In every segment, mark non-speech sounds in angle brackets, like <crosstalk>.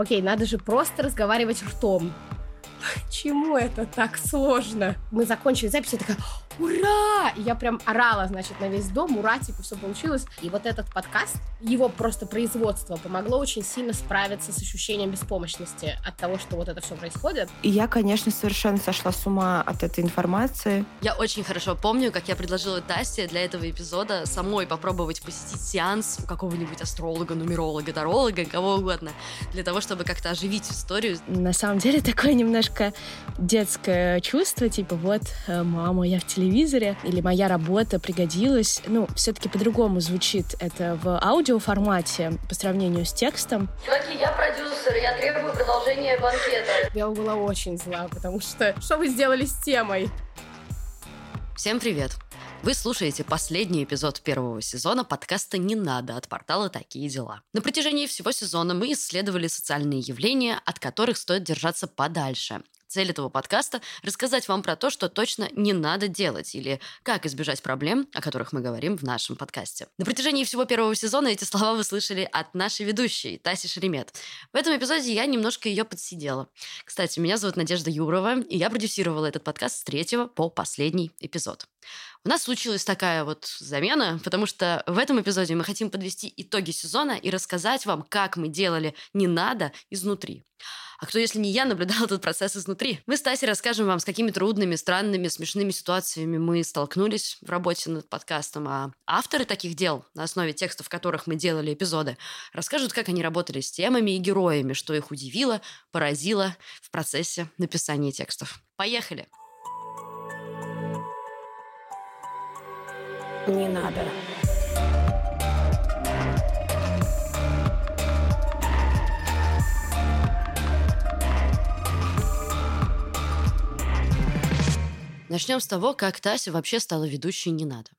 окей, надо же просто разговаривать ртом. Почему это так сложно? Мы закончили запись, я такая, ура! И я прям орала, значит, на весь дом, ура, типа, все получилось. И вот этот подкаст, его просто производство помогло очень сильно справиться с ощущением беспомощности от того, что вот это все происходит. И я, конечно, совершенно сошла с ума от этой информации. Я очень хорошо помню, как я предложила Тасе для этого эпизода самой попробовать посетить сеанс у какого-нибудь астролога, нумеролога, таролога, кого угодно, для того, чтобы как-то оживить историю. На самом деле <laughs> такое немножко детское чувство, типа вот, э, мама, я в телевизоре, или моя работа пригодилась. Ну, все-таки по-другому звучит это в аудиоформате по сравнению с текстом. Чуваки, я продюсер, я требую продолжения банкета. Я была очень зла, потому что что вы сделали с темой? Всем привет! Вы слушаете последний эпизод первого сезона подкаста «Не надо» от портала «Такие дела». На протяжении всего сезона мы исследовали социальные явления, от которых стоит держаться подальше, Цель этого подкаста – рассказать вам про то, что точно не надо делать, или как избежать проблем, о которых мы говорим в нашем подкасте. На протяжении всего первого сезона эти слова вы слышали от нашей ведущей, Таси Шеремет. В этом эпизоде я немножко ее подсидела. Кстати, меня зовут Надежда Юрова, и я продюсировала этот подкаст с третьего по последний эпизод. У нас случилась такая вот замена, потому что в этом эпизоде мы хотим подвести итоги сезона и рассказать вам, как мы делали «не надо» изнутри. А кто, если не я, наблюдал этот процесс изнутри? Мы с Тасей расскажем вам, с какими трудными, странными, смешными ситуациями мы столкнулись в работе над подкастом. А авторы таких дел, на основе текстов которых мы делали эпизоды, расскажут, как они работали с темами и героями, что их удивило, поразило в процессе написания текстов. Поехали! Не надо. Начнем с того, как Тася вообще стала ведущей «Не надо».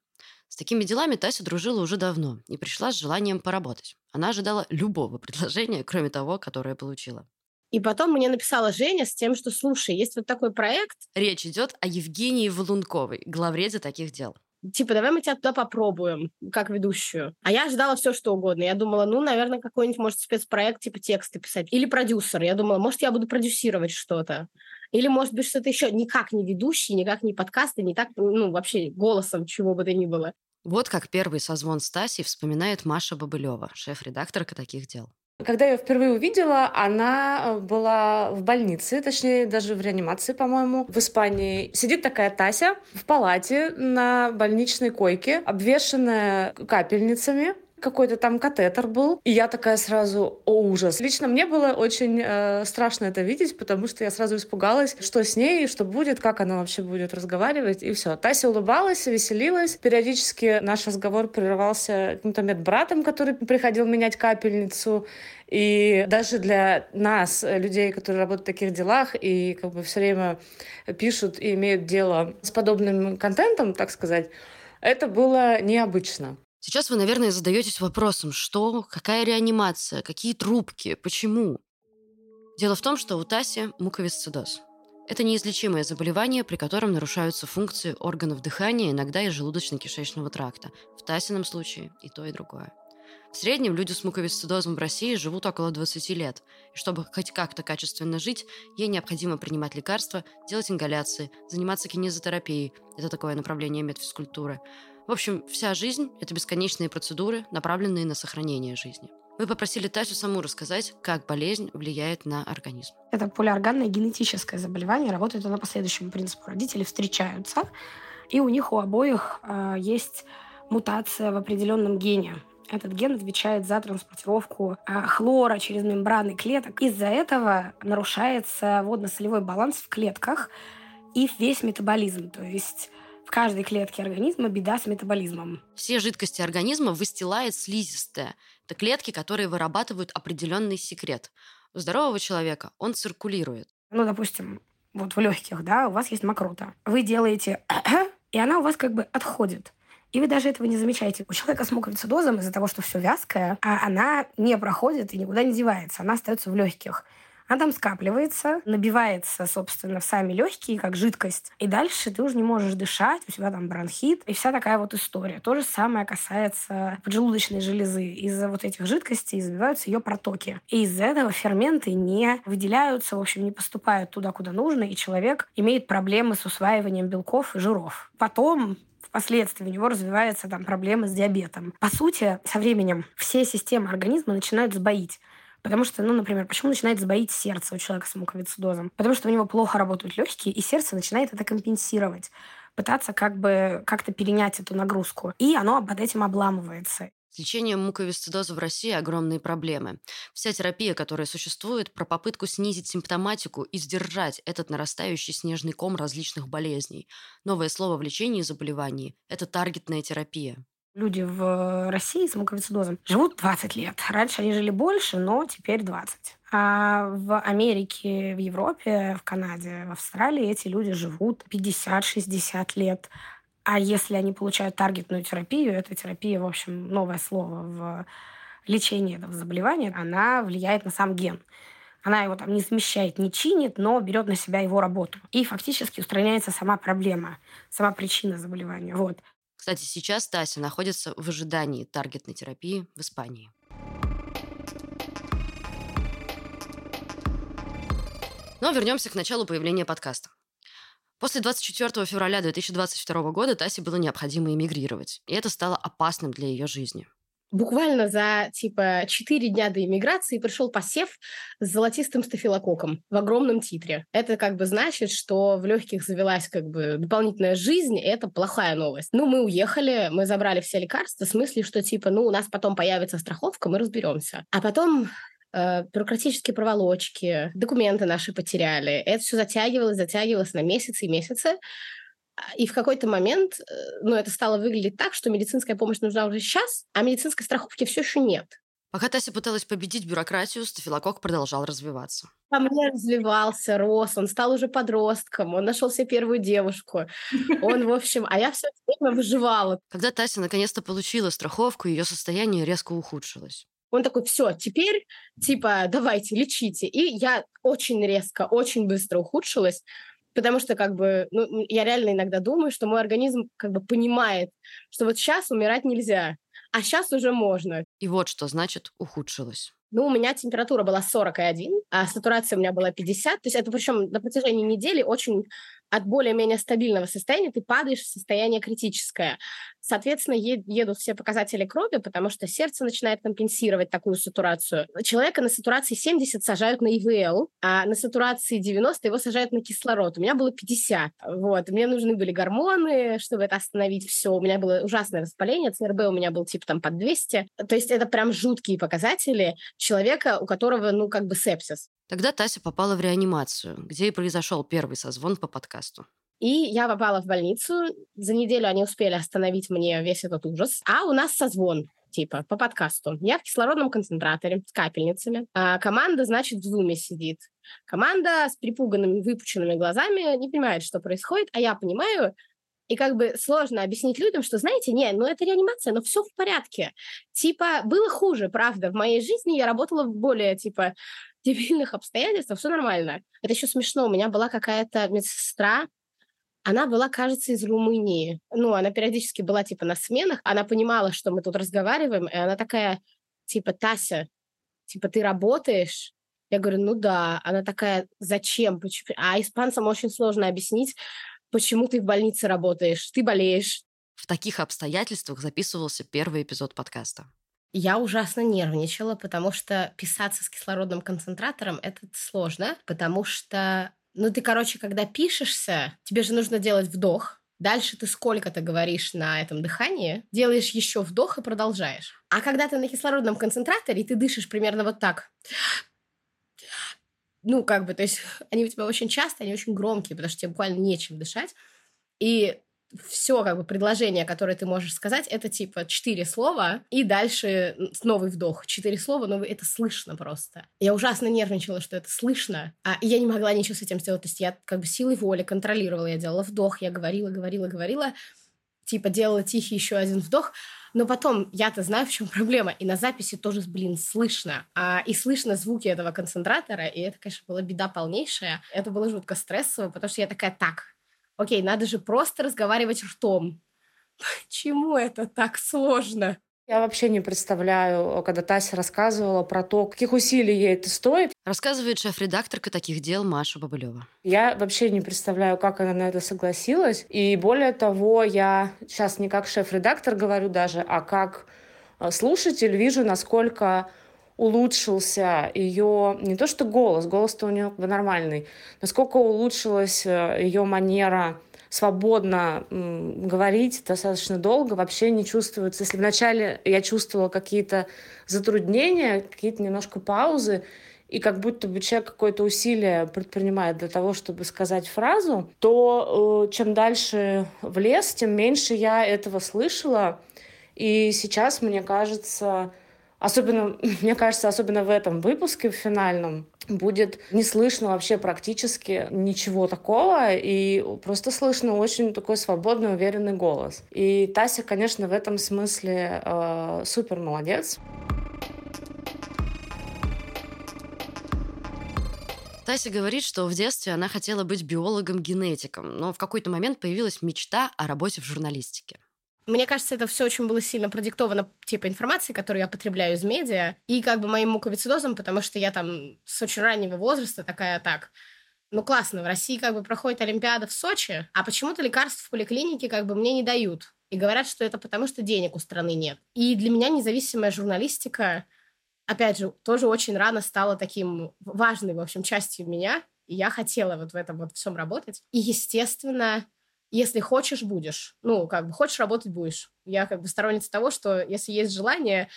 С такими делами Тася дружила уже давно и пришла с желанием поработать. Она ожидала любого предложения, кроме того, которое получила. И потом мне написала Женя с тем, что, слушай, есть вот такой проект. Речь идет о Евгении Волунковой, главреде таких дел. Типа, давай мы тебя туда попробуем, как ведущую. А я ожидала все, что угодно. Я думала, ну, наверное, какой-нибудь, может, спецпроект, типа тексты писать. Или продюсер. Я думала, может, я буду продюсировать что-то. Или, может быть, что-то еще никак не ведущий, никак не подкасты, не так, ну, вообще голосом, чего бы то ни было. Вот как первый созвон Стаси вспоминает Маша Бабылева, шеф-редакторка таких дел. Когда я впервые увидела, она э, была в больнице, точнее, даже в реанимации, по-моему, в Испании. Сидит такая Тася в палате на больничной койке, обвешенная капельницами какой-то там катетер был. И я такая сразу, о, ужас. Лично мне было очень э, страшно это видеть, потому что я сразу испугалась, что с ней, что будет, как она вообще будет разговаривать, и все. Тася улыбалась, веселилась. Периодически наш разговор прерывался каким-то медбратом, который приходил менять капельницу. И даже для нас, людей, которые работают в таких делах и как бы все время пишут и имеют дело с подобным контентом, так сказать, это было необычно. Сейчас вы, наверное, задаетесь вопросом, что, какая реанимация, какие трубки, почему? Дело в том, что у Таси муковисцидоз. Это неизлечимое заболевание, при котором нарушаются функции органов дыхания, иногда и желудочно-кишечного тракта. В Тасином случае и то, и другое. В среднем люди с муковисцидозом в России живут около 20 лет. И чтобы хоть как-то качественно жить, ей необходимо принимать лекарства, делать ингаляции, заниматься кинезотерапией. Это такое направление медфизкультуры в общем, вся жизнь – это бесконечные процедуры, направленные на сохранение жизни. Мы попросили Тасю саму рассказать, как болезнь влияет на организм. Это полиорганное генетическое заболевание. Работает оно по следующему принципу. Родители встречаются, и у них у обоих э, есть мутация в определенном гене. Этот ген отвечает за транспортировку э, хлора через мембраны клеток. Из-за этого нарушается водно-солевой баланс в клетках и весь метаболизм. То есть каждой клетке организма беда с метаболизмом. Все жидкости организма выстилает слизистая. Это клетки, которые вырабатывают определенный секрет. У здорового человека он циркулирует. Ну, допустим, вот в легких, да, у вас есть мокрота. Вы делаете <clears throat> и она у вас как бы отходит. И вы даже этого не замечаете. У человека с муковицидозом из-за того, что все вязкое, а она не проходит и никуда не девается. Она остается в легких. Она там скапливается, набивается, собственно, в сами легкие, как жидкость. И дальше ты уже не можешь дышать, у тебя там бронхит. И вся такая вот история. То же самое касается поджелудочной железы. Из-за вот этих жидкостей забиваются ее протоки. И из-за этого ферменты не выделяются, в общем, не поступают туда, куда нужно, и человек имеет проблемы с усваиванием белков и жиров. Потом впоследствии у него развиваются там проблемы с диабетом. По сути, со временем все системы организма начинают сбоить. Потому что, ну, например, почему начинает сбоить сердце у человека с муковицидозом? Потому что у него плохо работают легкие, и сердце начинает это компенсировать пытаться как бы как-то перенять эту нагрузку. И оно под этим обламывается. С лечением муковисцидоза в России огромные проблемы. Вся терапия, которая существует, про попытку снизить симптоматику и сдержать этот нарастающий снежный ком различных болезней. Новое слово в лечении заболеваний – это таргетная терапия. Люди в России с муковисцидозом живут 20 лет. Раньше они жили больше, но теперь 20. А в Америке, в Европе, в Канаде, в Австралии эти люди живут 50-60 лет. А если они получают таргетную терапию, эта терапия, в общем, новое слово в лечении этого заболевания, она влияет на сам ген. Она его там не замещает, не чинит, но берет на себя его работу. И фактически устраняется сама проблема, сама причина заболевания. Вот. Кстати, сейчас Тася находится в ожидании таргетной терапии в Испании. Но вернемся к началу появления подкаста. После 24 февраля 2022 года Тасе было необходимо эмигрировать, и это стало опасным для ее жизни. Буквально за, типа, 4 дня до иммиграции пришел посев с золотистым стафилококком в огромном титре. Это как бы значит, что в легких завелась как бы дополнительная жизнь, и это плохая новость. Ну, мы уехали, мы забрали все лекарства, в смысле, что, типа, ну, у нас потом появится страховка, мы разберемся. А потом э, бюрократические проволочки, документы наши потеряли. Это все затягивалось, затягивалось на месяцы и месяцы. И в какой-то момент, э, ну, это стало выглядеть так, что медицинская помощь нужна уже сейчас, а медицинской страховки все еще нет. Пока Тася пыталась победить бюрократию, стафилококк продолжал развиваться. По мне развивался, рос, он стал уже подростком, он нашел себе первую девушку. Он, в общем, а я все время выживала. Когда Тася наконец-то получила страховку, ее состояние резко ухудшилось. Он такой, все, теперь, типа, давайте, лечите. И я очень резко, очень быстро ухудшилась, потому что, как бы, ну, я реально иногда думаю, что мой организм, как бы, понимает, что вот сейчас умирать нельзя, а сейчас уже можно. И вот что значит ухудшилось. Ну, у меня температура была 41, а сатурация у меня была 50. То есть это причем на протяжении недели очень от более-менее стабильного состояния ты падаешь в состояние критическое. Соответственно, едут все показатели крови, потому что сердце начинает компенсировать такую сатурацию. Человека на сатурации 70 сажают на ИВЛ, а на сатурации 90 его сажают на кислород. У меня было 50. Вот. Мне нужны были гормоны, чтобы это остановить все. У меня было ужасное воспаление, ЦРБ у меня был типа там под 200. То есть это прям жуткие показатели человека, у которого, ну, как бы сепсис. Тогда Тася попала в реанимацию, где и произошел первый созвон по подкасту. И я попала в больницу. За неделю они успели остановить мне весь этот ужас. А у нас созвон типа, по подкасту. Я в кислородном концентраторе с капельницами. А команда, значит, в зуме сидит. Команда с припуганными, выпученными глазами не понимает, что происходит, а я понимаю, и как бы сложно объяснить людям, что, знаете, не, ну это реанимация, но все в порядке. Типа, было хуже, правда. В моей жизни я работала в более, типа, дебильных обстоятельствах, все нормально. Это еще смешно. У меня была какая-то медсестра, она была, кажется, из Румынии. Ну, она периодически была, типа, на сменах. Она понимала, что мы тут разговариваем, и она такая, типа, Тася, типа, ты работаешь? Я говорю, ну да. Она такая, зачем? А испанцам очень сложно объяснить, почему ты в больнице работаешь, ты болеешь. В таких обстоятельствах записывался первый эпизод подкаста. Я ужасно нервничала, потому что писаться с кислородным концентратором — это сложно, потому что, ну, ты, короче, когда пишешься, тебе же нужно делать вдох, Дальше ты сколько-то говоришь на этом дыхании, делаешь еще вдох и продолжаешь. А когда ты на кислородном концентраторе, ты дышишь примерно вот так. Ну, как бы, то есть они у тебя очень часто, они очень громкие, потому что тебе буквально нечем дышать. И все как бы предложение, которое ты можешь сказать, это типа четыре слова, и дальше новый вдох. Четыре слова, но это слышно просто. Я ужасно нервничала, что это слышно, а я не могла ничего с этим сделать. То есть я как бы силой воли контролировала. Я делала вдох, я говорила, говорила, говорила. типа делала тихий еще один вдох, но потом я-то знаю, в чем проблема. И на записи тоже, блин, слышно. А, и слышно звуки этого концентратора. И это, конечно, была беда полнейшая. Это было жутко стрессово, потому что я такая, так, окей, надо же просто разговаривать ртом. <laughs> Чему это так сложно? Я вообще не представляю, когда Тася рассказывала про то, каких усилий ей это стоит. Рассказывает шеф-редакторка таких дел Маша Бабылева. Я вообще не представляю, как она на это согласилась. И более того, я сейчас не как шеф-редактор говорю даже, а как э, слушатель вижу, насколько улучшился ее не то что голос, голос-то у нее нормальный, насколько улучшилась э, ее манера свободно говорить достаточно долго, вообще не чувствуется. Если вначале я чувствовала какие-то затруднения, какие-то немножко паузы, и как будто бы человек какое-то усилие предпринимает для того, чтобы сказать фразу, то э, чем дальше в лес, тем меньше я этого слышала. И сейчас, мне кажется, особенно, <laughs> мне кажется, особенно в этом выпуске, в финальном, будет не слышно вообще практически ничего такого, и просто слышно очень такой свободный, уверенный голос. И Тася, конечно, в этом смысле э, супер молодец. Тася говорит, что в детстве она хотела быть биологом-генетиком, но в какой-то момент появилась мечта о работе в журналистике. Мне кажется, это все очень было сильно продиктовано типа информацией, которую я потребляю из медиа, и как бы моим муковицидозом, потому что я там с очень раннего возраста такая так. Ну классно, в России как бы проходит Олимпиада в Сочи, а почему-то лекарств в поликлинике как бы мне не дают. И говорят, что это потому, что денег у страны нет. И для меня независимая журналистика, опять же, тоже очень рано стала таким важной, в общем, частью меня. И я хотела вот в этом вот всем работать. И, естественно, если хочешь, будешь. Ну, как бы хочешь работать, будешь. Я как бы сторонница того, что если есть желание,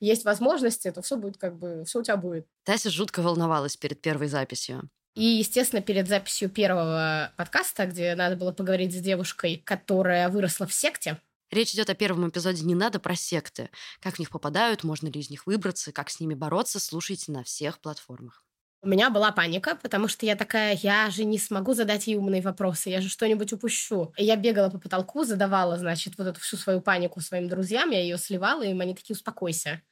есть возможности, то все будет как бы, все у тебя будет. Тася жутко волновалась перед первой записью. И, естественно, перед записью первого подкаста, где надо было поговорить с девушкой, которая выросла в секте, Речь идет о первом эпизоде «Не надо» про секты. Как в них попадают, можно ли из них выбраться, как с ними бороться, слушайте на всех платформах. У меня была паника, потому что я такая, я же не смогу задать ей умные вопросы, я же что-нибудь упущу. И я бегала по потолку, задавала, значит, вот эту всю свою панику своим друзьям, я ее сливала, и они такие, успокойся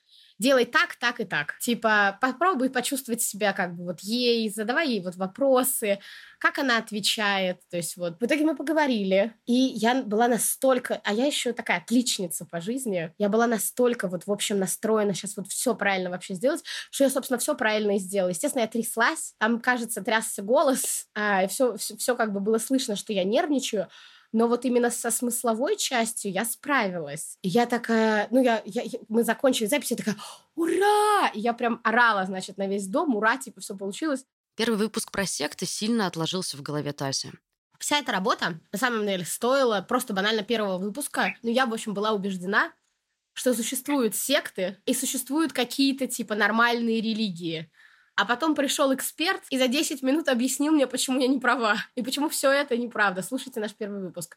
делай так, так и так. Типа, попробуй почувствовать себя как бы вот ей, задавай ей вот вопросы, как она отвечает. То есть вот в итоге мы поговорили, и я была настолько, а я еще такая отличница по жизни, я была настолько вот в общем настроена сейчас вот все правильно вообще сделать, что я, собственно, все правильно и сделала. Естественно, я тряслась, там, кажется, трясся голос, а, все, все, все как бы было слышно, что я нервничаю, но вот именно со смысловой частью я справилась. И я такая, ну, я, я, я мы закончили запись, я такая, ура! И я прям орала, значит, на весь дом, ура, типа, все получилось. Первый выпуск про секты сильно отложился в голове Таси. Вся эта работа, на самом деле, стоила просто банально первого выпуска. Но я, в общем, была убеждена, что существуют секты и существуют какие-то, типа, нормальные религии. А потом пришел эксперт и за 10 минут объяснил мне, почему я не права. И почему все это неправда. Слушайте наш первый выпуск.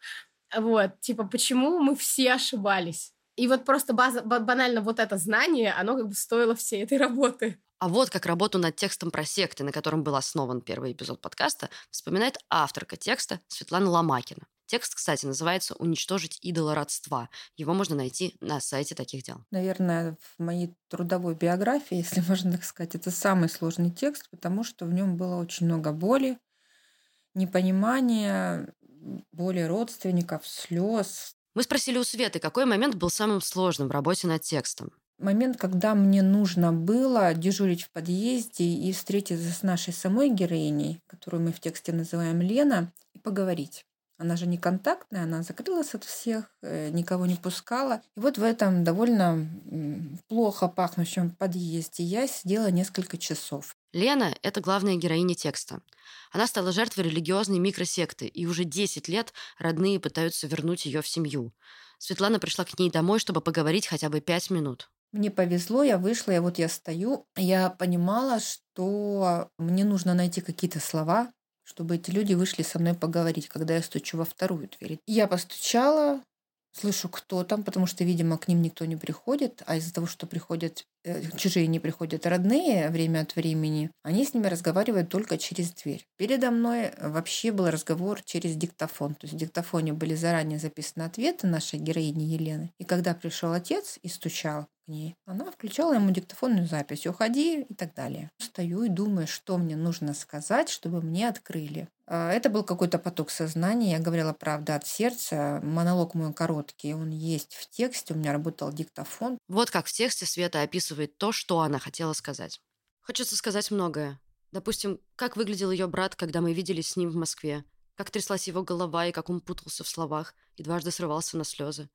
Вот, типа, почему мы все ошибались. И вот просто база, банально вот это знание, оно как бы стоило всей этой работы. А вот как работу над текстом про секты, на котором был основан первый эпизод подкаста, вспоминает авторка текста Светлана Ломакина. Текст, кстати, называется «Уничтожить идола родства». Его можно найти на сайте таких дел. Наверное, в моей трудовой биографии, <laughs> если можно так сказать, это самый сложный текст, потому что в нем было очень много боли, непонимания, боли родственников, слез. Мы спросили у Светы, какой момент был самым сложным в работе над текстом. Момент, когда мне нужно было дежурить в подъезде и встретиться с нашей самой героиней, которую мы в тексте называем Лена, и поговорить. Она же не контактная, она закрылась от всех, э, никого не пускала. И вот в этом довольно плохо пахнущем подъезде я сидела несколько часов. Лена — это главная героиня текста. Она стала жертвой религиозной микросекты, и уже 10 лет родные пытаются вернуть ее в семью. Светлана пришла к ней домой, чтобы поговорить хотя бы 5 минут. Мне повезло, я вышла, и вот я стою. Я понимала, что мне нужно найти какие-то слова, чтобы эти люди вышли со мной поговорить, когда я стучу во вторую дверь. Я постучала, слышу, кто там, потому что, видимо, к ним никто не приходит, а из-за того, что приходят э, чужие не приходят родные время от времени, они с ними разговаривают только через дверь. Передо мной вообще был разговор через диктофон. То есть в диктофоне были заранее записаны ответы нашей героини Елены. И когда пришел отец и стучал к ней, она включала ему диктофонную запись «Уходи» и так далее. Стою и думаю, что мне нужно сказать, чтобы мне открыли. А, это был какой-то поток сознания. Я говорила правда от сердца. Монолог мой короткий, он есть в тексте. У меня работал диктофон. Вот как в тексте Света описывает то, что она хотела сказать. Хочется сказать многое. Допустим, как выглядел ее брат, когда мы виделись с ним в Москве. Как тряслась его голова и как он путался в словах и дважды срывался на слезы.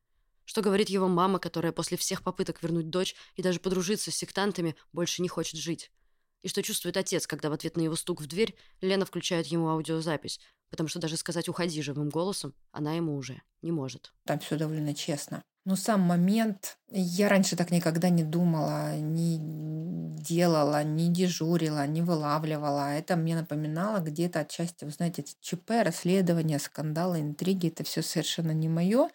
Что говорит его мама, которая после всех попыток вернуть дочь и даже подружиться с сектантами больше не хочет жить. И что чувствует отец, когда в ответ на его стук в дверь Лена включает ему аудиозапись, потому что даже сказать «уходи» живым голосом она ему уже не может. Там все довольно честно. Но сам момент, я раньше так никогда не думала, не делала, не дежурила, не вылавливала. Это мне напоминало где-то отчасти, вы знаете, ЧП, расследование, скандалы, интриги. Это все совершенно не мое.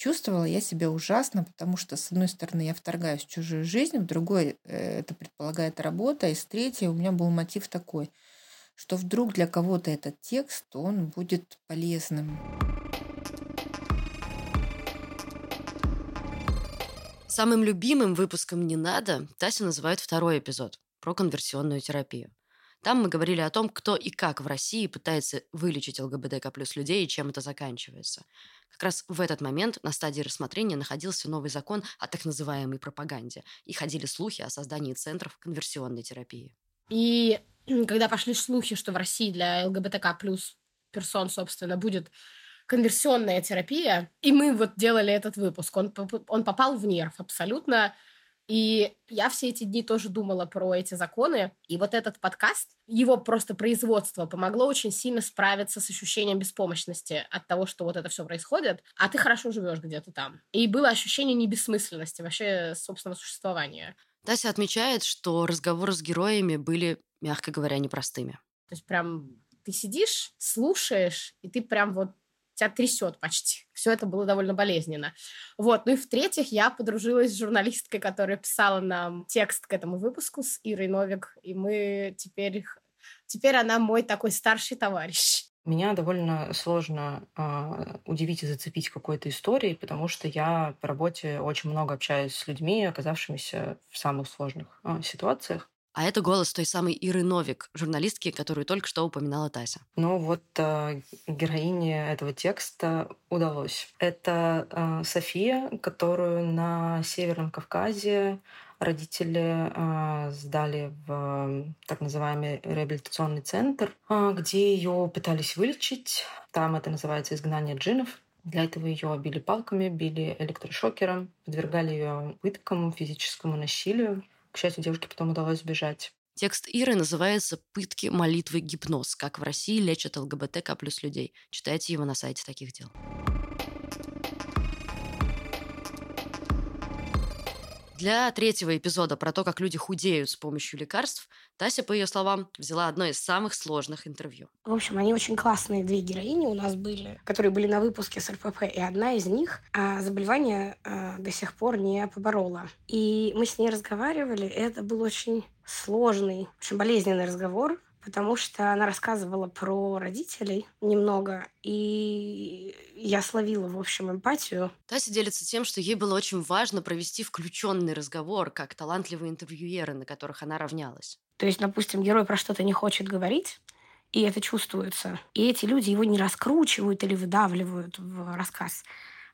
Чувствовала я себя ужасно, потому что, с одной стороны, я вторгаюсь в чужую жизнь, в другой э, это предполагает работа, и с третьей у меня был мотив такой, что вдруг для кого-то этот текст, он будет полезным. Самым любимым выпуском «Не надо» Тася называет второй эпизод про конверсионную терапию. Там мы говорили о том, кто и как в России пытается вылечить ЛГБТК плюс людей и чем это заканчивается. Как раз в этот момент на стадии рассмотрения находился новый закон о так называемой пропаганде, и ходили слухи о создании центров конверсионной терапии. И когда пошли слухи, что в России для ЛГБТК плюс персон, собственно, будет конверсионная терапия, и мы вот делали этот выпуск, он, он попал в нерв абсолютно, и я все эти дни тоже думала про эти законы. И вот этот подкаст, его просто производство помогло очень сильно справиться с ощущением беспомощности от того, что вот это все происходит, а ты хорошо живешь где-то там. И было ощущение небессмысленности вообще собственного существования. Тася отмечает, что разговоры с героями были, мягко говоря, непростыми. То есть прям ты сидишь, слушаешь, и ты прям вот тебя трясет почти. Все это было довольно болезненно. Вот. Ну и в-третьих, я подружилась с журналисткой, которая писала нам текст к этому выпуску с Ирой Новик, и мы теперь... Теперь она мой такой старший товарищ. Меня довольно сложно э, удивить и зацепить какой-то историей, потому что я по работе очень много общаюсь с людьми, оказавшимися в самых сложных э, ситуациях. А это голос той самой Иры Новик, журналистки, которую только что упоминала Тася. Ну вот э, героине этого текста удалось. Это э, София, которую на Северном Кавказе родители э, сдали в так называемый реабилитационный центр, э, где ее пытались вылечить. Там это называется изгнание джинов. Для этого ее били палками, били электрошокером, подвергали ее пыткам, физическому насилию. К счастью, девушке потом удалось сбежать. Текст Иры называется «Пытки, молитвы, гипноз. Как в России лечат ЛГБТК плюс людей». Читайте его на сайте таких дел. Для третьего эпизода про то, как люди худеют с помощью лекарств, Тася, по ее словам, взяла одно из самых сложных интервью. В общем, они очень классные две героини у нас были, которые были на выпуске с РПП, и одна из них а, заболевание а, до сих пор не поборола. И мы с ней разговаривали, это был очень сложный, очень болезненный разговор, потому что она рассказывала про родителей немного, и я словила, в общем, эмпатию. Тася делится тем, что ей было очень важно провести включенный разговор, как талантливые интервьюеры, на которых она равнялась. То есть, допустим, герой про что-то не хочет говорить, и это чувствуется. И эти люди его не раскручивают или выдавливают в рассказ.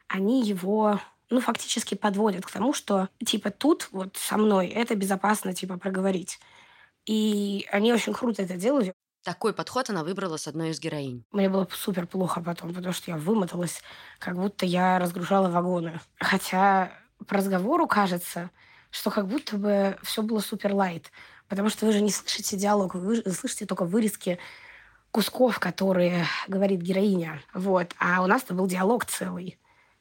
Они его ну, фактически подводят к тому, что, типа, тут вот со мной это безопасно, типа, проговорить. И они очень круто это делают. Такой подход она выбрала с одной из героинь. Мне было супер плохо потом, потому что я вымоталась, как будто я разгружала вагоны. Хотя по разговору кажется, что как будто бы все было супер лайт. Потому что вы же не слышите диалог, вы слышите только вырезки кусков, которые говорит героиня. Вот. А у нас-то был диалог целый.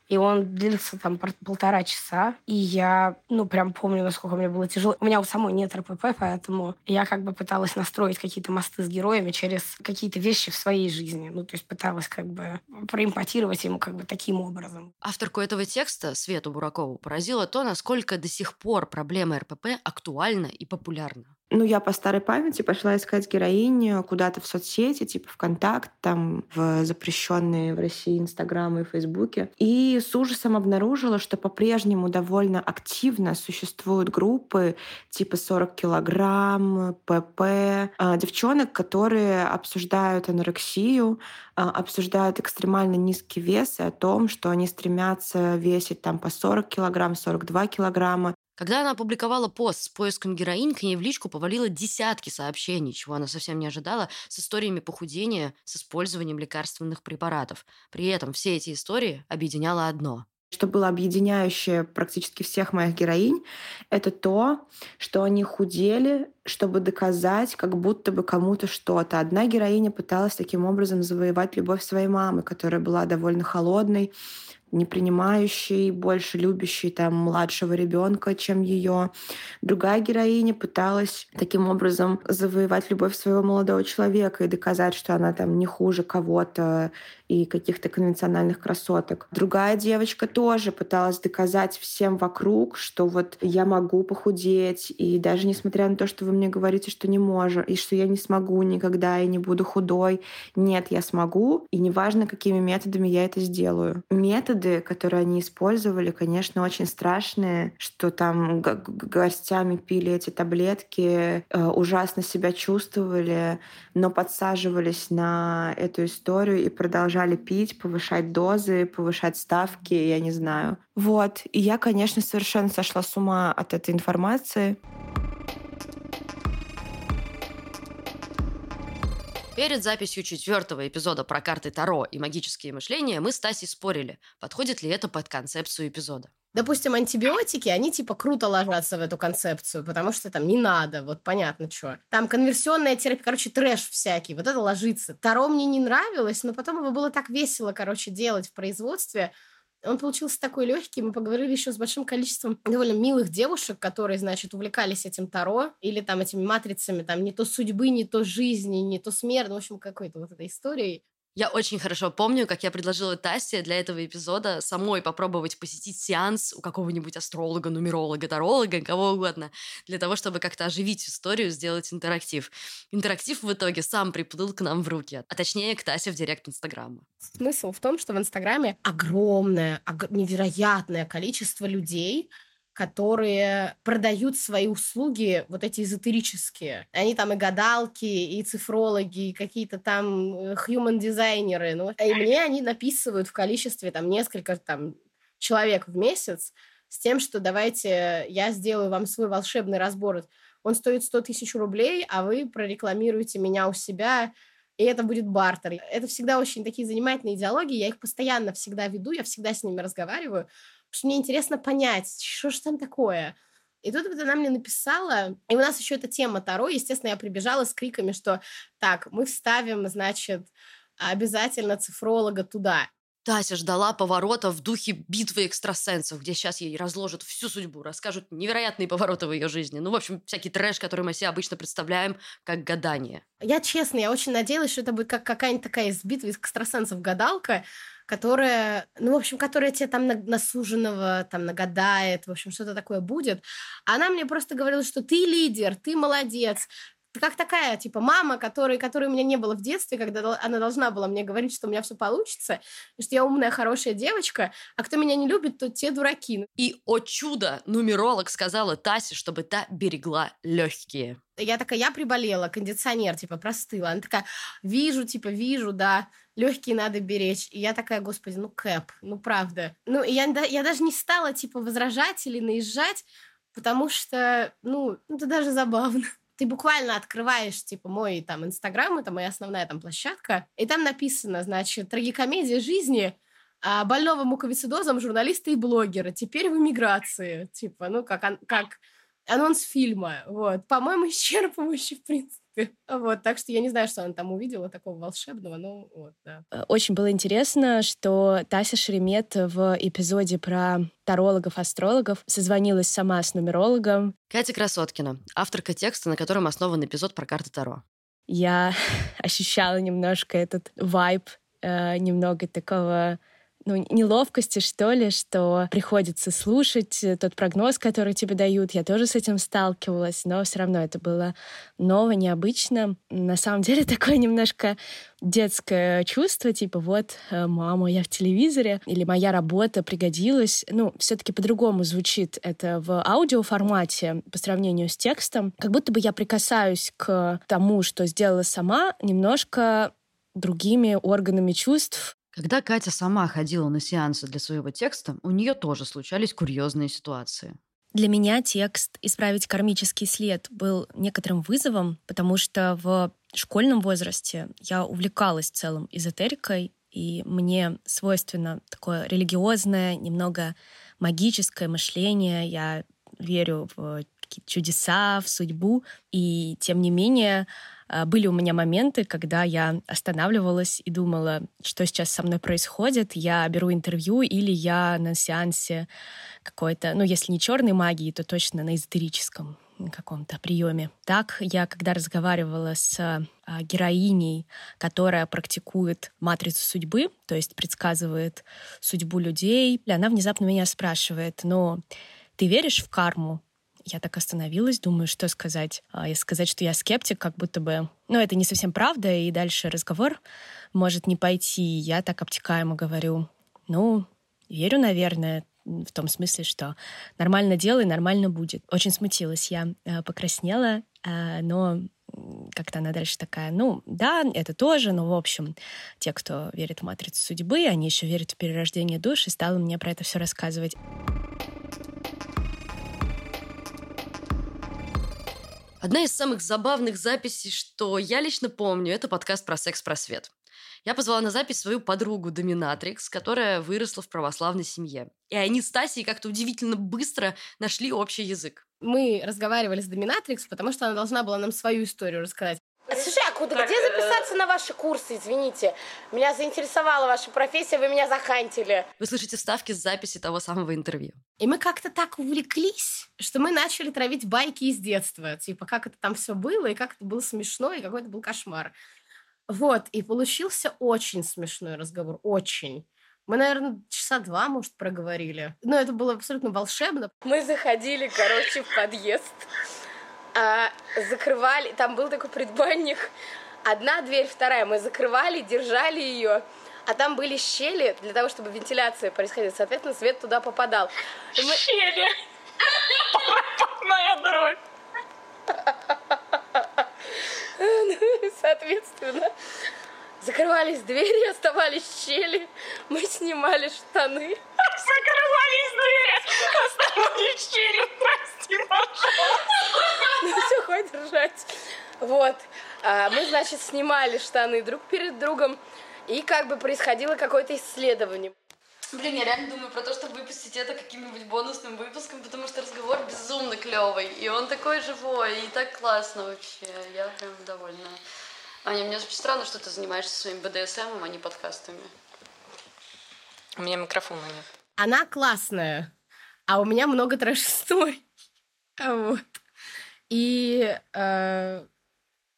И он длился там полтора часа. И я, ну, прям помню, насколько мне было тяжело. У меня у самой нет РПП, поэтому я как бы пыталась настроить какие-то мосты с героями через какие-то вещи в своей жизни. Ну, то есть пыталась как бы проимпотировать ему как бы таким образом. Авторку этого текста, Свету Буракову, поразило то, насколько до сих пор проблема РПП актуальна и популярна. Ну, я по старой памяти пошла искать героиню куда-то в соцсети, типа ВКонтакт, там в запрещенные в России Инстаграмы и Фейсбуке. И с ужасом обнаружила, что по-прежнему довольно активно существуют группы типа 40 килограмм, ПП, а, девчонок, которые обсуждают анорексию, а, обсуждают экстремально низкий вес и о том, что они стремятся весить там по 40 килограмм, 42 килограмма, когда она опубликовала пост с поиском героинь, к ней в личку повалило десятки сообщений, чего она совсем не ожидала, с историями похудения с использованием лекарственных препаратов. При этом все эти истории объединяло одно что было объединяющее практически всех моих героинь, это то, что они худели, чтобы доказать как будто бы кому-то что-то. Одна героиня пыталась таким образом завоевать любовь своей мамы, которая была довольно холодной, не принимающей, больше любящей там младшего ребенка, чем ее. Другая героиня пыталась таким образом завоевать любовь своего молодого человека и доказать, что она там не хуже кого-то и каких-то конвенциональных красоток. Другая девочка тоже пыталась доказать всем вокруг, что вот я могу похудеть, и даже несмотря на то, что вы мне говорите, что не можу, и что я не смогу никогда и не буду худой, нет, я смогу, и неважно, какими методами я это сделаю. Методы, которые они использовали, конечно, очень страшные, что там гостями пили эти таблетки, э, ужасно себя чувствовали, но подсаживались на эту историю и продолжали продолжали пить, повышать дозы, повышать ставки, я не знаю. Вот. И я, конечно, совершенно сошла с ума от этой информации. Перед записью четвертого эпизода про карты Таро и магические мышления мы с Тасей спорили, подходит ли это под концепцию эпизода допустим, антибиотики, они типа круто ложатся в эту концепцию, потому что там не надо, вот понятно что. Там конверсионная терапия, короче, трэш всякий, вот это ложится. Таро мне не нравилось, но потом его было так весело, короче, делать в производстве. Он получился такой легкий. Мы поговорили еще с большим количеством довольно милых девушек, которые, значит, увлекались этим Таро или там этими матрицами, там не то судьбы, не то жизни, не то смерти, ну, в общем, какой-то вот этой историей. Я очень хорошо помню, как я предложила Тасе для этого эпизода самой попробовать посетить сеанс у какого-нибудь астролога, нумеролога, таролога, кого угодно, для того, чтобы как-то оживить историю, сделать интерактив. Интерактив в итоге сам приплыл к нам в руки, а точнее к Тасе в директ Инстаграма. Смысл в том, что в Инстаграме огромное, невероятное количество людей, которые продают свои услуги, вот эти эзотерические. Они там и гадалки, и цифрологи, и какие-то там э, human дизайнеры. Ну, и мне они написывают в количестве там несколько там человек в месяц с тем, что давайте я сделаю вам свой волшебный разбор. Он стоит 100 тысяч рублей, а вы прорекламируете меня у себя, и это будет бартер. Это всегда очень такие занимательные идеологии, я их постоянно всегда веду, я всегда с ними разговариваю, что мне интересно понять, что же там такое. И тут вот она мне написала, и у нас еще эта тема Таро, естественно, я прибежала с криками, что так, мы вставим, значит, обязательно цифролога туда. Тася ждала поворота в духе битвы экстрасенсов, где сейчас ей разложат всю судьбу, расскажут невероятные повороты в ее жизни. Ну, в общем, всякий трэш, который мы себе обычно представляем как гадание. Я честно, я очень надеялась, что это будет как какая-нибудь такая из битвы экстрасенсов гадалка, которая, ну, в общем, которая тебе там на, насуженного там нагадает, в общем, что-то такое будет. Она мне просто говорила, что ты лидер, ты молодец, как такая, типа, мама, которой, которой у меня не было в детстве, когда она должна была мне говорить, что у меня все получится, что я умная, хорошая девочка, а кто меня не любит, то те дураки. И, о чудо, нумеролог сказала Тасе, чтобы та берегла легкие. Я такая, я приболела, кондиционер, типа, простыла. Она такая, вижу, типа, вижу, да, легкие надо беречь. И я такая, господи, ну, Кэп, ну, правда. Ну, я, я даже не стала, типа, возражать или наезжать, потому что, ну, это даже забавно. Ты буквально открываешь, типа, мой там Инстаграм, это моя основная там площадка, и там написано, значит, трагикомедия жизни а больного муковисцидозом журналисты и блогеры. Теперь в эмиграции. Типа, ну, как, как анонс фильма. Вот. По-моему, <laughs> исчерпывающий, в принципе. Принципе. <laughs> Вот, так что я не знаю, что она там увидела такого волшебного, но вот, да. Э, очень было интересно, что Тася Шеремет в эпизоде про тарологов-астрологов созвонилась сама с нумерологом. Катя Красоткина, авторка текста, на котором основан эпизод про карты Таро. Я <laughs> ощущала немножко этот вайб, э, немного такого ну, неловкости, что ли, что приходится слушать э, тот прогноз, который тебе дают. Я тоже с этим сталкивалась, но все равно это было ново, необычно. На самом деле <laughs> такое немножко детское чувство, типа вот, э, мама, я в телевизоре, или моя работа пригодилась. Ну, все таки по-другому звучит это в аудиоформате по сравнению с текстом. Как будто бы я прикасаюсь к тому, что сделала сама, немножко другими органами чувств, когда Катя сама ходила на сеансы для своего текста, у нее тоже случались курьезные ситуации. Для меня текст «Исправить кармический след» был некоторым вызовом, потому что в школьном возрасте я увлекалась целом эзотерикой, и мне свойственно такое религиозное, немного магическое мышление. Я верю в чудеса, в судьбу, и тем не менее были у меня моменты, когда я останавливалась и думала, что сейчас со мной происходит. Я беру интервью или я на сеансе какой-то, ну, если не черной магии, то точно на эзотерическом каком-то приеме. Так я, когда разговаривала с а, героиней, которая практикует матрицу судьбы, то есть предсказывает судьбу людей, она внезапно меня спрашивает, но ты веришь в карму? Я так остановилась, думаю, что сказать. А, и сказать, что я скептик, как будто бы... Ну, это не совсем правда, и дальше разговор может не пойти. Я так обтекаемо говорю, ну, верю, наверное, в том смысле, что нормально делай, нормально будет. Очень смутилась я, э, покраснела, э, но как-то она дальше такая, ну, да, это тоже, но, в общем, те, кто верит в матрицу судьбы, они еще верят в перерождение душ, и стала мне про это все рассказывать. Одна из самых забавных записей, что я лично помню, это подкаст про секс-просвет. Я позвала на запись свою подругу Доминатрикс, которая выросла в православной семье. И они с Тасей как-то удивительно быстро нашли общий язык. Мы разговаривали с Доминатрикс, потому что она должна была нам свою историю рассказать. Слушай, а куда, где э, записаться на ваши курсы, извините? Меня заинтересовала ваша профессия, вы меня захантили. Вы слышите вставки с записи того самого интервью. И мы как-то так увлеклись, что мы начали травить байки из детства. Типа, как это там все было, и как это было смешно, и какой это был кошмар. Вот, и получился очень смешной разговор, очень. Мы, наверное, часа два, может, проговорили. Но это было абсолютно волшебно. Мы заходили, короче, в подъезд а, закрывали, там был такой предбанник, одна дверь, вторая, мы закрывали, держали ее, а там были щели для того, чтобы вентиляция происходила, соответственно, свет туда попадал. мы... Щели! Моя дробь! <laughs> Соответственно, закрывались двери, <laughs> оставались щели, мы снимали штаны. Закрывались двери, оставались щели, пожалуйста. Ну все, хватит держать. Вот. А, мы, значит, снимали штаны друг перед другом, и как бы происходило какое-то исследование. Блин, я реально думаю про то, чтобы выпустить это каким-нибудь бонусным выпуском, потому что разговор безумно клевый, и он такой живой, и так классно вообще. Я прям довольна. Аня, мне очень странно, что ты занимаешься своим БДСМом, а не подкастами. У меня микрофона нет. Она классная, а у меня много трэш-историй. Вот. И э,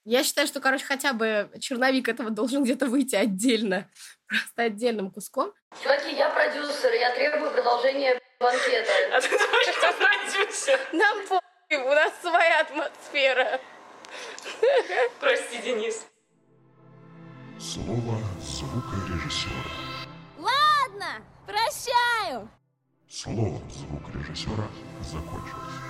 я считаю, что, короче, хотя бы черновик этого должен где-то выйти отдельно, <laughs> просто отдельным куском. Чуваки, я продюсер, я требую продолжения банкета. <laughs> А ты думаешь, что продюсер? Нам по у нас своя атмосфера. <laughs> Прости, Денис. Слово звукорежиссера. Ладно, прощаю. Слово звукорежиссера закончилось.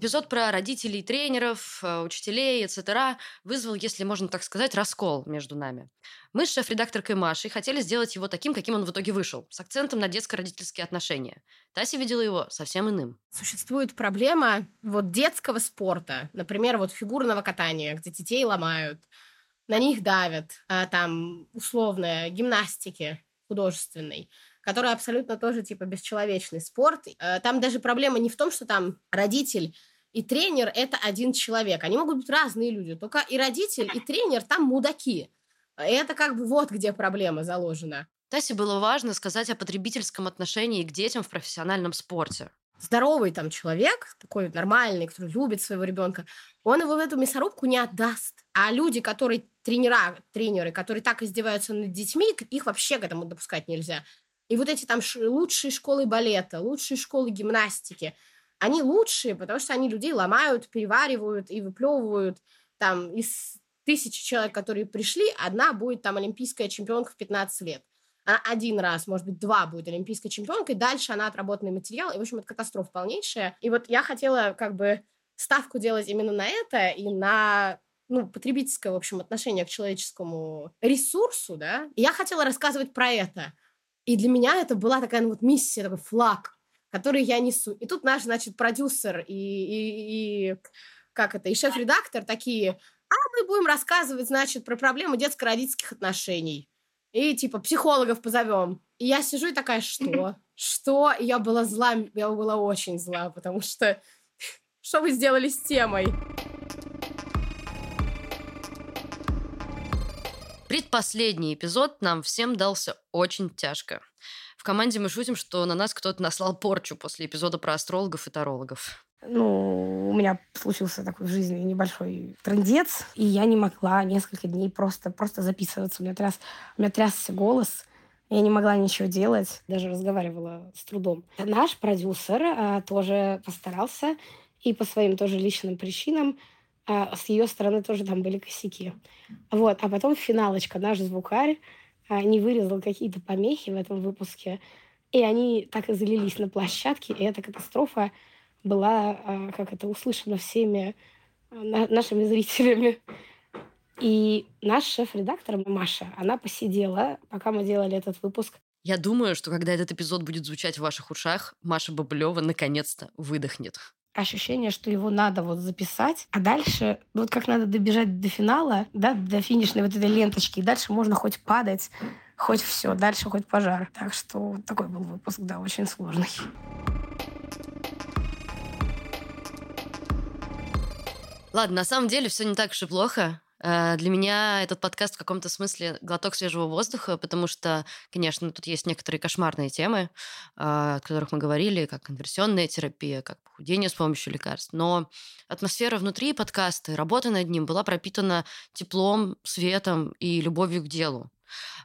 Эпизод про родителей, тренеров, э, учителей, etc. вызвал, если можно так сказать, раскол между нами. Мы с шеф-редакторкой Машей хотели сделать его таким, каким он в итоге вышел, с акцентом на детско-родительские отношения. Тася видела его совсем иным. Существует проблема вот детского спорта, например, вот фигурного катания, где детей ломают, на них давят, а, там условная гимнастики художественной, которая абсолютно тоже типа бесчеловечный спорт. Э, там даже проблема не в том, что там родитель и тренер – это один человек. Они могут быть разные люди, только и родитель, и тренер там мудаки. Это как бы вот где проблема заложена. Тасе было важно сказать о потребительском отношении к детям в профессиональном спорте. Здоровый там человек, такой нормальный, который любит своего ребенка, он его в эту мясорубку не отдаст. А люди, которые тренера, тренеры, которые так издеваются над детьми, их вообще к этому допускать нельзя. И вот эти там лучшие школы балета, лучшие школы гимнастики, они лучшие, потому что они людей ломают, переваривают и выплевывают. Там из тысячи человек, которые пришли, одна будет там олимпийская чемпионка в 15 лет. Она один раз, может быть, два будет олимпийской чемпионкой, дальше она отработанный материал, и, в общем, это катастрофа полнейшая. И вот я хотела как бы ставку делать именно на это и на ну, потребительское, в общем, отношение к человеческому ресурсу, да. И я хотела рассказывать про это. И для меня это была такая ну, вот миссия, такой флаг, который я несу. И тут наш, значит, продюсер и, и, и как это, и шеф-редактор такие, а мы будем рассказывать, значит, про проблемы детско-родительских отношений. И типа психологов позовем. И я сижу и такая, что? <laughs> Что? И я была зла, я была очень зла, потому что <laughs> что вы сделали с темой? Предпоследний эпизод нам всем дался очень тяжко. В команде мы шутим, что на нас кто-то наслал порчу после эпизода про астрологов и тарологов. Ну, у меня случился такой в жизни небольшой трендец, и я не могла несколько дней просто, просто записываться. У меня, тряс, у меня трясся голос, я не могла ничего делать, даже разговаривала с трудом. Наш продюсер а, тоже постарался, и по своим тоже личным причинам а, с ее стороны тоже там были косяки. Вот. А потом финалочка, наш звукарь не вырезал какие-то помехи в этом выпуске, и они так и залились на площадке, и эта катастрофа была, а, как это, услышана всеми а, нашими зрителями. И наш шеф-редактор Маша, она посидела, пока мы делали этот выпуск. Я думаю, что когда этот эпизод будет звучать в ваших ушах, Маша Бабылева наконец-то выдохнет ощущение, что его надо вот записать, а дальше, ну, вот как надо добежать до финала, да, до финишной вот этой ленточки, и дальше можно хоть падать, хоть все, дальше хоть пожар. Так что такой был выпуск, да, очень сложный. Ладно, на самом деле все не так уж и плохо. Э, для меня этот подкаст в каком-то смысле глоток свежего воздуха, потому что, конечно, тут есть некоторые кошмарные темы, а, о которых мы говорили, как конверсионная терапия, как похудение с помощью лекарств. Но атмосфера внутри подкаста работа над ним была пропитана теплом, светом и любовью к делу.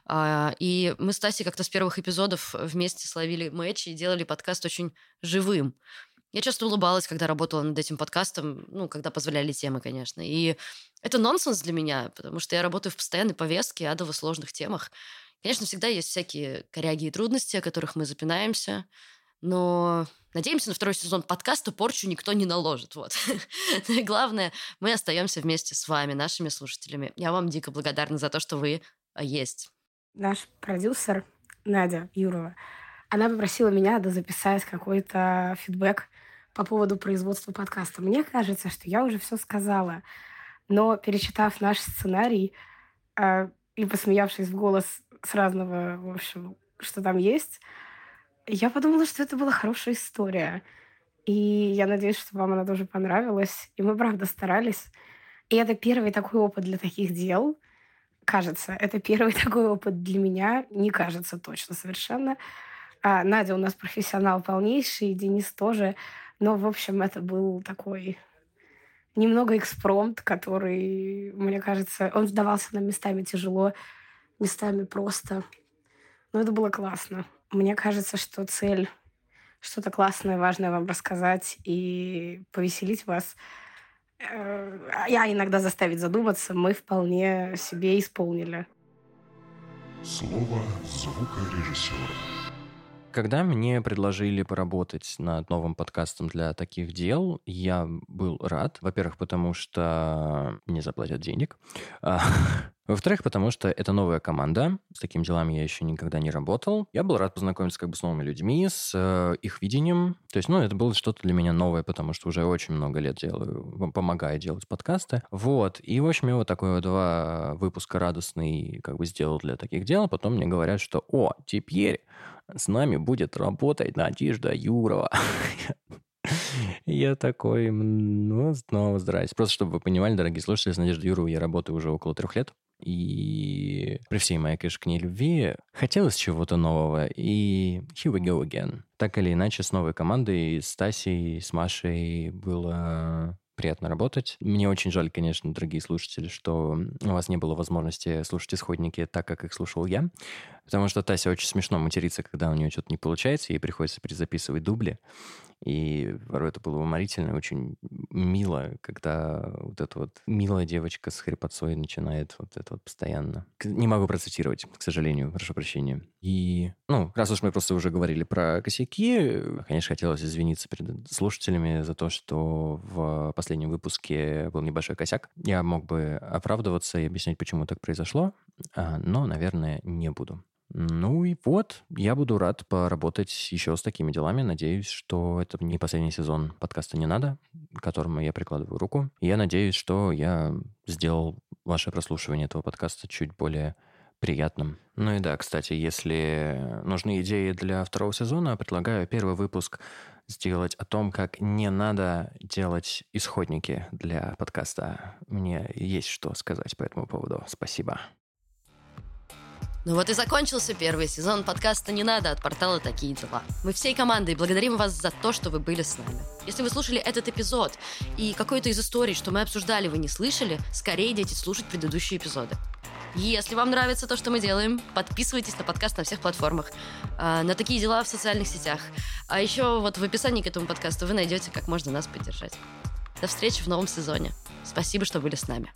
А, и мы с Тасей как-то с первых эпизодов вместе словили матчи и делали подкаст очень живым. Я часто улыбалась, когда работала над этим подкастом, ну, когда позволяли темы, конечно. И это нонсенс для меня, потому что я работаю в постоянной повестке, адово сложных темах. Конечно, всегда есть всякие коряги и трудности, о которых мы запинаемся, но надеемся, на второй сезон подкаста порчу никто не наложит. Вот. <laughs> Главное, мы остаемся вместе с вами, нашими слушателями. Я вам дико благодарна за то, что вы а, есть. Наш продюсер Надя Юрова, она попросила меня записать какой-то фидбэк по поводу производства подкаста. Мне кажется, что я уже все сказала. Но перечитав наш сценарий э, и посмеявшись в голос с разного, в общем, что там есть, я подумала, что это была хорошая история. И я надеюсь, что вам она тоже понравилась. И мы, правда, старались. И это первый такой опыт для таких дел. Кажется, это первый <laughs> такой опыт для меня. Не кажется точно совершенно. А Надя у нас профессионал полнейший, Денис тоже. Но, в общем, это был такой немного экспромт, который, мне кажется, он сдавался нам местами тяжело, местами просто. Но это было классно. Мне кажется, что цель что-то классное, важное вам рассказать и повеселить вас, э, я иногда заставить задуматься, мы вполне себе исполнили. Слово звукорежиссера. Когда мне предложили поработать над новым подкастом для таких дел, я был рад. Во-первых, потому что мне заплатят денег. <laughs> Во-вторых, потому что это новая команда. С такими делами я еще никогда не работал. Я был рад познакомиться как бы с новыми людьми, с э, их видением. То есть, ну, это было что-то для меня новое, потому что уже очень много лет делаю, помогаю делать подкасты. Вот. И, в общем, я вот такой вот два выпуска радостный как бы сделал для таких дел. Потом мне говорят, что, о, теперь с нами будет работать Надежда Юрова. <laughs> Я такой, ну, снова здрасте. Просто чтобы вы понимали, дорогие слушатели, с Надеждой Юровой я работаю уже около трех лет. И при всей моей, конечно, к ней любви хотелось чего-то нового. И here we go again. Так или иначе, с новой командой, с Тасей, с Машей было приятно работать. Мне очень жаль, конечно, дорогие слушатели, что у вас не было возможности слушать исходники так, как их слушал я. Потому что Тася очень смешно матерится, когда у нее что-то не получается, ей приходится перезаписывать дубли. И порой это было уморительно, очень мило, когда вот эта вот милая девочка с хрипотцой начинает вот это вот постоянно. Не могу процитировать, к сожалению, прошу прощения. И, ну, раз уж мы просто уже говорили про косяки, конечно, хотелось извиниться перед слушателями за то, что в последнем выпуске был небольшой косяк. Я мог бы оправдываться и объяснять, почему так произошло, а, но, наверное, не буду. Ну и вот, я буду рад поработать еще с такими делами. Надеюсь, что это не последний сезон подкаста «Не надо», к которому я прикладываю руку. Я надеюсь, что я сделал ваше прослушивание этого подкаста чуть более приятным. Ну и да, кстати, если нужны идеи для второго сезона, предлагаю первый выпуск сделать о том, как не надо делать исходники для подкаста. Мне есть что сказать по этому поводу. Спасибо. Ну вот и закончился первый сезон подкаста «Не надо» от портала «Такие дела». Мы всей командой благодарим вас за то, что вы были с нами. Если вы слушали этот эпизод и какой-то из историй, что мы обсуждали, вы не слышали, скорее идите слушать предыдущие эпизоды. Если вам нравится то, что мы делаем, подписывайтесь на подкаст на всех платформах, а, на такие дела в социальных сетях. А еще вот в описании к этому подкасту вы найдете, как можно нас поддержать. До встречи в новом сезоне. Спасибо, что были с нами.